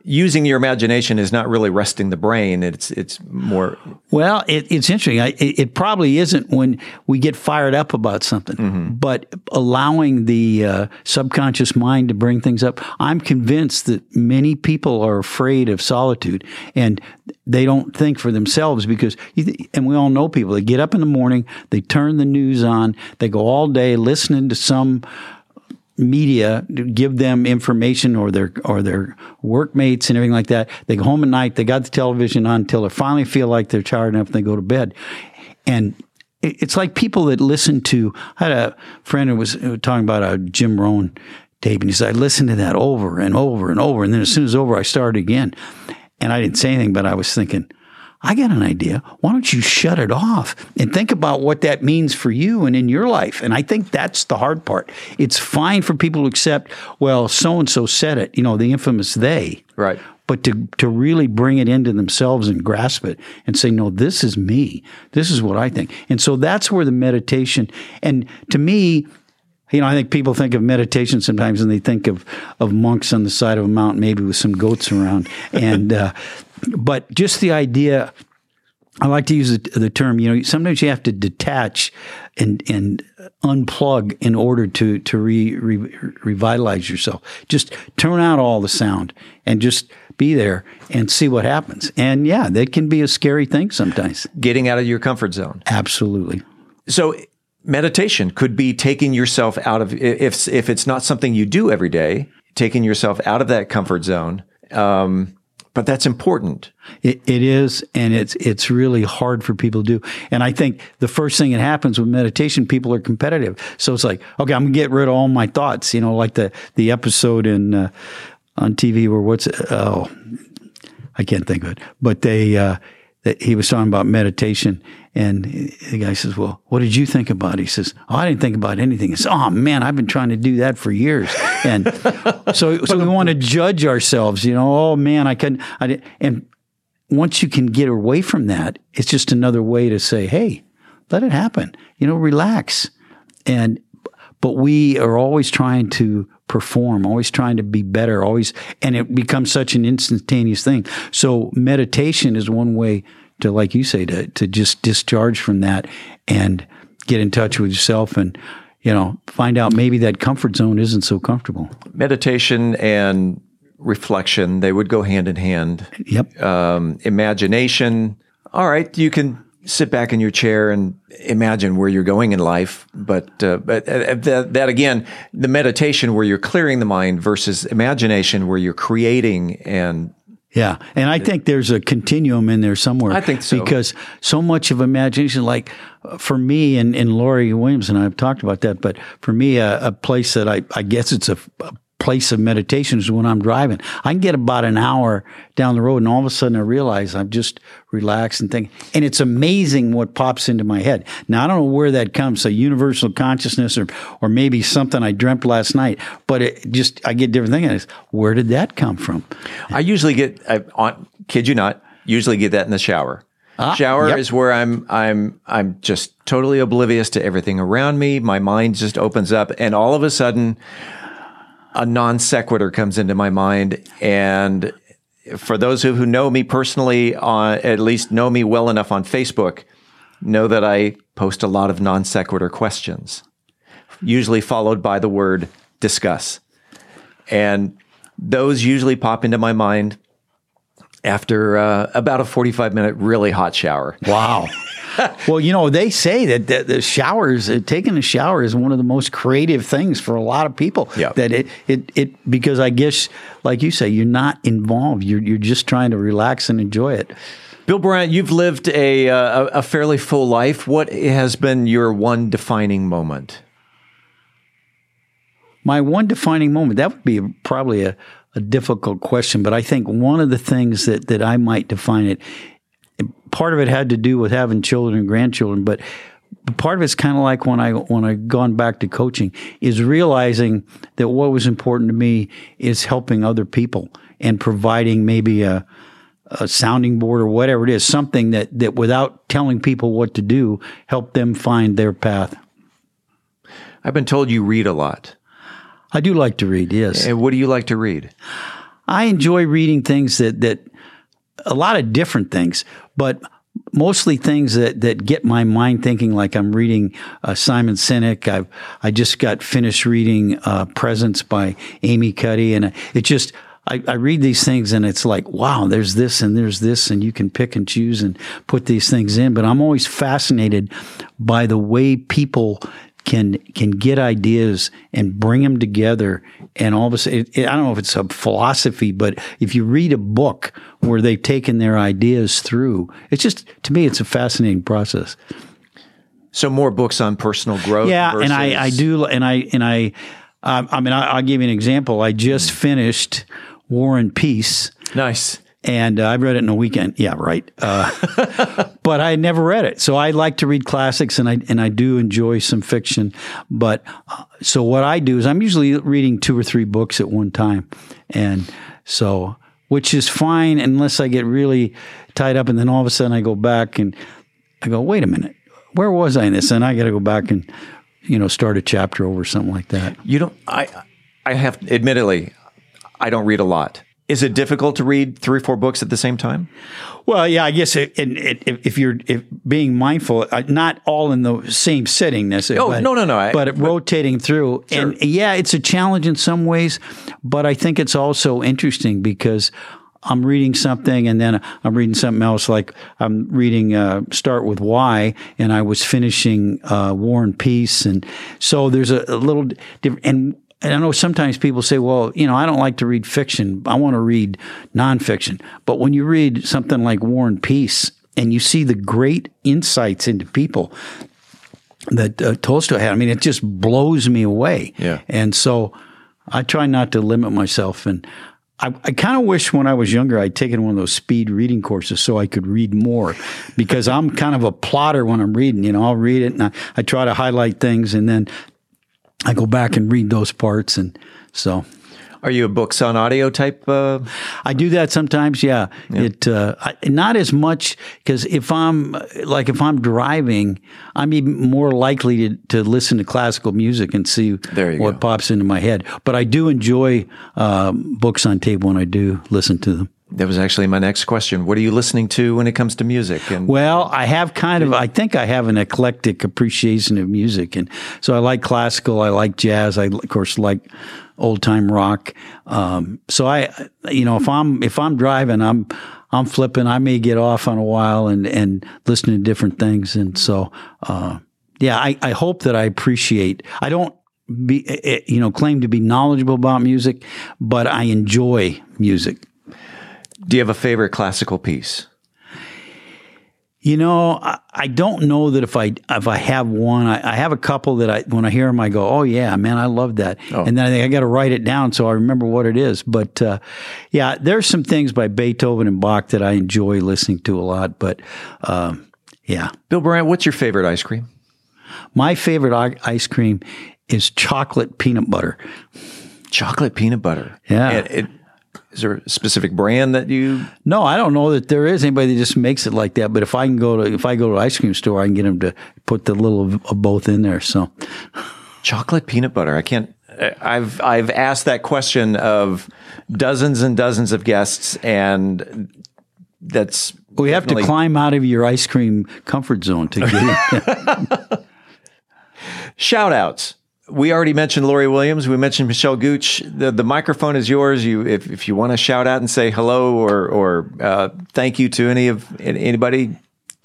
using your imagination is not really resting the brain. It's it's more. Well, it, it's interesting. I, it, it, probably isn't when we get fired up about something, mm-hmm. but allowing the uh, subconscious mind to bring things up. I'm convinced that many people are afraid of solitude and they don't think for themselves because, and we all know people. They get up in the morning, they turn the news on, they go all day listening to some media give them information or their or their workmates and everything like that. They go home at night. They got the television on until they finally feel like they're tired enough and they go to bed. And it's like people that listen to. I had a friend who was talking about a Jim Rohn tape, and he said, "I listened to that over and over and over, and then as soon as over, I started again." And I didn't say anything, but I was thinking, I got an idea. Why don't you shut it off and think about what that means for you and in your life? And I think that's the hard part. It's fine for people to accept, well, so and so said it, you know, the infamous they. Right. But to, to really bring it into themselves and grasp it and say, no, this is me. This is what I think. And so that's where the meditation, and to me, you know, I think people think of meditation sometimes and they think of, of monks on the side of a mountain, maybe with some goats around. And, uh, but just the idea, I like to use the, the, term, you know, sometimes you have to detach and, and unplug in order to, to re, re, revitalize yourself. Just turn out all the sound and just be there and see what happens. And yeah, that can be a scary thing sometimes. Getting out of your comfort zone. Absolutely. So meditation could be taking yourself out of if if it's not something you do every day, taking yourself out of that comfort zone. Um, but that's important. It, it is, and it's it's really hard for people to do. And I think the first thing that happens with meditation, people are competitive. So it's like, okay, I'm gonna get rid of all my thoughts. You know, like the the episode in uh, on TV where what's oh, I can't think of it, but they. Uh, he was talking about meditation and the guy says, Well, what did you think about it? He says, Oh, I didn't think about anything. He says, Oh, man, I've been trying to do that for years. And so, so we want to judge ourselves, you know, oh, man, I couldn't. I didn't. And once you can get away from that, it's just another way to say, Hey, let it happen, you know, relax. And, but we are always trying to perform, always trying to be better, always, and it becomes such an instantaneous thing. So meditation is one way to, like you say, to, to just discharge from that and get in touch with yourself and, you know, find out maybe that comfort zone isn't so comfortable. Meditation and reflection, they would go hand in hand. Yep. Um, imagination. All right, you can sit back in your chair and imagine where you're going in life. But uh, but uh, that, that, again, the meditation where you're clearing the mind versus imagination where you're creating and yeah, and I think there's a continuum in there somewhere. I think so because so much of imagination, like for me and, and Lori Williams and I have talked about that, but for me, a, a place that I, I guess it's a, a place of meditation is when I'm driving. I can get about an hour down the road, and all of a sudden I realize I'm just relaxed and think. And it's amazing what pops into my head. Now I don't know where that comes, a universal consciousness, or or maybe something I dreamt last night. But it just I get different things. Where did that come from? I usually get, I on, kid you not, usually get that in the shower. Ah, shower yep. is where I'm I'm I'm just totally oblivious to everything around me. My mind just opens up and all of a sudden a non sequitur comes into my mind. And for those who, who know me personally, uh, at least know me well enough on Facebook, know that I post a lot of non sequitur questions, usually followed by the word discuss. And those usually pop into my mind after uh, about a 45 minute really hot shower. Wow. well, you know, they say that, that the showers, uh, taking a shower is one of the most creative things for a lot of people. Yeah. That it, it, it, because I guess, like you say, you're not involved. You're, you're just trying to relax and enjoy it. Bill Bryant, you've lived a, uh, a fairly full life. What has been your one defining moment? My one defining moment, that would be probably a, a difficult question, but I think one of the things that, that I might define it part of it had to do with having children and grandchildren, but part of it's kind of like when I when I gone back to coaching is realizing that what was important to me is helping other people and providing maybe a a sounding board or whatever it is, something that that without telling people what to do, help them find their path. I've been told you read a lot. I do like to read, yes. And what do you like to read? I enjoy reading things that that a lot of different things, but mostly things that, that get my mind thinking. Like I'm reading uh, Simon Sinek. I've I just got finished reading uh, Presence by Amy Cuddy, and it just. I, I read these things and it's like, wow, there's this and there's this, and you can pick and choose and put these things in. But I'm always fascinated by the way people can can get ideas and bring them together. And all of a sudden, it, it, I don't know if it's a philosophy, but if you read a book where they've taken their ideas through, it's just to me, it's a fascinating process. So more books on personal growth. Yeah, versus- and I, I do, and I and I, um, I mean, I, will give you an example. I just finished War and Peace. Nice. And uh, I read it in a weekend. Yeah, right. Uh, but I never read it, so I like to read classics, and I and I do enjoy some fiction. But uh, so what I do is I'm usually reading two or three books at one time, and so which is fine unless I get really tied up, and then all of a sudden I go back and I go, wait a minute, where was I in this? And I got to go back and you know start a chapter over something like that. You don't. I. I have admittedly, I don't read a lot. Is it difficult to read three or four books at the same time? Well, yeah, I guess it, it, it, if you're if being mindful, uh, not all in the same sitting necessarily. Oh, no, no, no, I- but, rotating through, and yeah, it's a challenge in some ways, but I think it's also interesting because I'm reading something and then I'm reading something else. Like I'm reading uh, Start with Why, and I was finishing uh, War and Peace, and so there's a, a little different. And and I know sometimes people say, well, you know, I don't like to read fiction. I want to read nonfiction. But when you read something like War and Peace and you see the great insights into people that uh, Tolstoy had, I mean, it just blows me away. Yeah. And so I try not to limit myself. And I, I kind of wish when I was younger I'd taken one of those speed reading courses so I could read more because I'm kind of a plotter when I'm reading. You know, I'll read it and I, I try to highlight things and then I go back and read those parts. And so. Are you a books on audio type? Uh... I do that sometimes. Yeah, yeah. it uh, I, not as much because if I'm like if I'm driving, I'm even more likely to, to listen to classical music and see what go. pops into my head. But I do enjoy um, books on tape when I do listen to them. That was actually my next question. What are you listening to when it comes to music? And well, I have kind of, I think I have an eclectic appreciation of music, and so I like classical, I like jazz, I of course like old time rock. Um, so I, you know, if I'm if I'm driving, I'm I'm flipping. I may get off on a while and and listen to different things, and so uh, yeah, I, I hope that I appreciate. I don't be you know claim to be knowledgeable about music, but I enjoy music. Do you have a favorite classical piece? You know, I, I, don't know that if I if I have one, I, I, have a couple that I when I hear them, I go, "Oh yeah, man, I love that," oh. and then I think I got to write it down so I remember what it is. But uh, yeah, there's some things by Beethoven and Bach that I enjoy listening to a lot. But um, yeah, Bill Bryant, what's your favorite ice cream? My favorite ice cream is chocolate peanut butter. Chocolate peanut butter. Yeah. It, it, is there a specific brand that you? No, I don't know that there is anybody that just makes it like that. But if I can go to if I go to an ice cream store, I can get them to put the little of, of both in there. So, chocolate peanut butter. I can't. I've I've asked that question of dozens and dozens of guests, and that's we have to climb out of your ice cream comfort zone to get it. Shout outs we already mentioned Lori Williams. We mentioned Michelle Gooch. The, the microphone is yours. You, if, if you want to shout out and say hello or, or uh, thank you to any of anybody,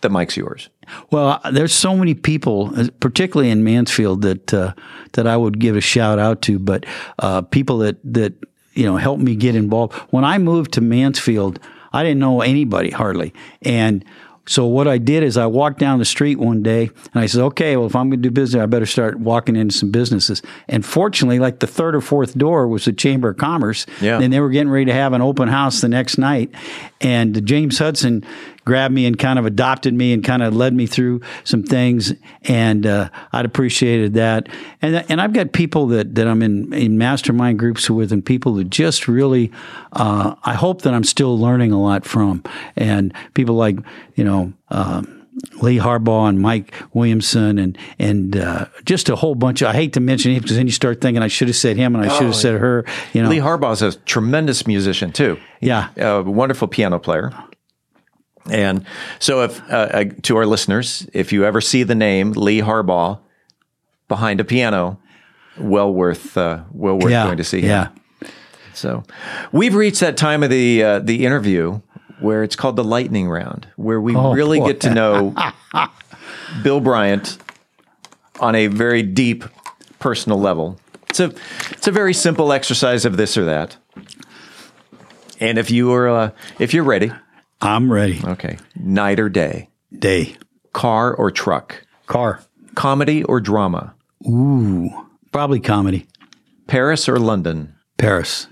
the mic's yours. Well, there's so many people, particularly in Mansfield, that uh, that I would give a shout out to. But uh, people that that you know helped me get involved. When I moved to Mansfield, I didn't know anybody hardly, and so what I did is I walked down the street one day and I said, okay, well, if I'm going to do business, I better start walking into some businesses. And fortunately, like the third or fourth door was the Chamber of Commerce. Yeah. And they were getting ready to have an open house the next night. And James Hudson grabbed me and kind of adopted me and kind of led me through some things. And uh, I'd appreciated that. And and I've got people that, that I'm in, in mastermind groups with and people who just really, uh, I hope that I'm still learning a lot from. And people like, you know, um, Lee Harbaugh and Mike Williamson and and uh, just a whole bunch of I hate to mention him because then you start thinking I should have said him and I should have oh, said her. You know, Lee Harbaugh is a tremendous musician too. Yeah, a wonderful piano player. And so, if uh, uh, to our listeners, if you ever see the name Lee Harbaugh behind a piano, well worth uh, well worth yeah, going to see him. Yeah. So, we've reached that time of the uh, the interview where it's called the lightning round, where we Oh, really boy. get to know Bill Bryant on a very deep personal level. It's a it's a very simple exercise of this or that. And if you are uh, if you're ready, I'm ready. Okay. Night or day? Day. Car or truck? Car. Comedy or drama? Ooh, probably comedy. Paris or London? Paris.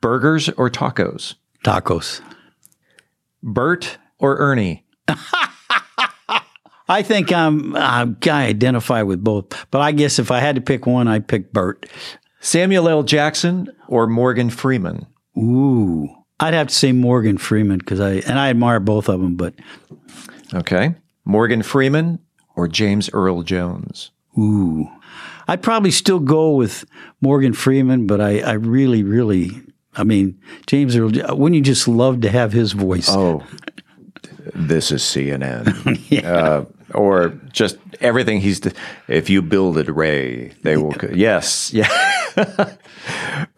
Burgers or tacos? Tacos. Bert or Ernie? I think I'm uh, I identify with both, but I guess if I had to pick one, I'd pick Bert. Samuel L. Jackson or Morgan Freeman? Ooh, I'd have to say Morgan Freeman because I and I admire both of them, but okay, Morgan Freeman or James Earl Jones? Ooh, I'd probably still go with Morgan Freeman, but I, I really, really, I mean, James Earl, wouldn't you just love to have his voice? Oh, this is CNN. yeah. Uh, or just everything he's. If you build it, Ray, they will. Yes, yeah.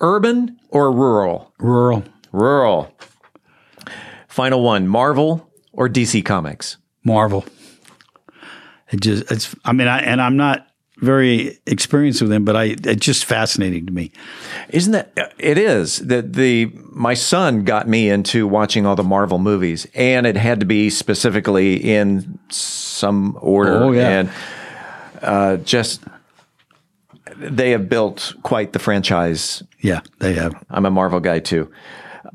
Urban or rural? Rural. Rural. Final one: Marvel or DC Comics? Marvel. It just, it's. I mean, I and I'm not very experienced with them, but I it's just fascinating to me. Isn't that it is that the my son got me into watching all the Marvel movies, and it had to be specifically in some order. Oh yeah, and uh, just they have built quite the franchise. Yeah, they have. I'm a Marvel guy too.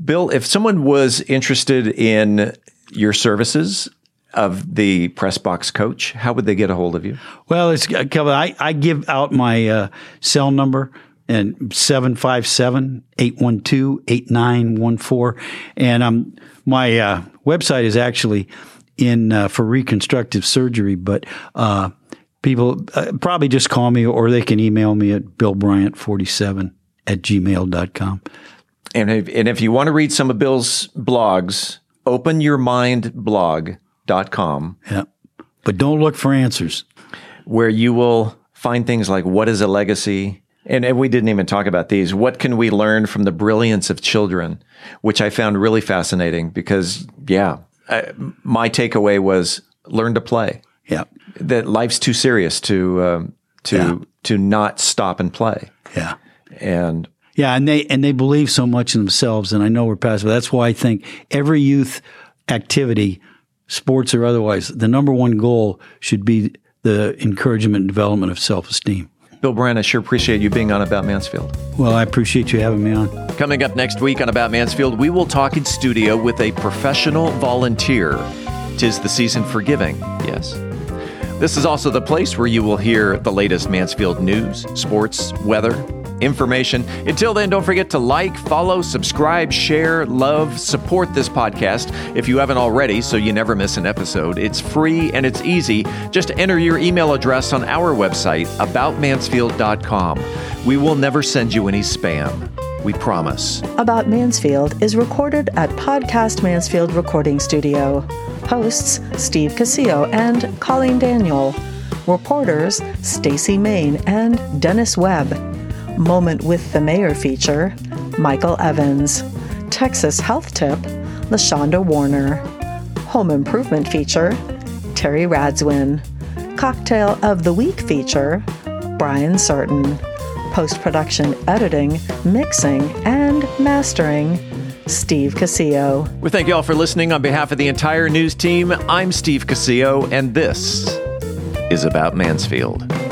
Bill, if someone was interested in your services, of the press box coach, how would they get a hold of you? Well, it's uh, Kevin. I, I give out my uh, cell number and 757-812-8914 and um my uh, website is actually in uh, for reconstructive surgery but uh, people uh, probably just call me or they can email me at billbryant47 at gmail.com and if, and if you want to read some of bill's blogs open your com. Yeah. But don't look for answers. Where you will find things like what is a legacy? And, and we didn't even talk about these. What can we learn from the brilliance of children? Which I found really fascinating because, yeah, I, my takeaway was learn to play. Yeah. That life's too serious to, um, to, yeah. to not stop and play. Yeah. And, yeah, and they and they believe so much in themselves, and I know we're past, but that's why I think every youth activity sports or otherwise, the number one goal should be the encouragement and development of self esteem. Bill Bryant, I sure appreciate you being on About Mansfield. Well, I appreciate you having me on. Coming up next week on About Mansfield, we will talk in studio with a professional volunteer. Tis the season for giving, yes. This is also the place where you will hear the latest Mansfield news, sports, weather, information. Until then, don't forget to like, follow, subscribe, share, love, support this podcast if you haven't already so you never miss an episode. It's free and it's easy. Just enter your email address on our website, aboutmansfield.com. We will never send you any spam. We promise. About Mansfield is recorded at Podcast Mansfield Recording Studio. Hosts Steve Casillo and Colleen Daniel. Reporters Stacy Main and Dennis Webb. Moment with the Mayor feature, Michael Evans. Texas Health Tip, LaShonda Warner. Home Improvement feature, Terry Radzwin. Cocktail of the Week feature, Brian Certain. Post production editing, mixing, and mastering, Steve Casillo. We thank you all for listening on behalf of the entire news team. I'm Steve Casillo, and this is About Mansfield.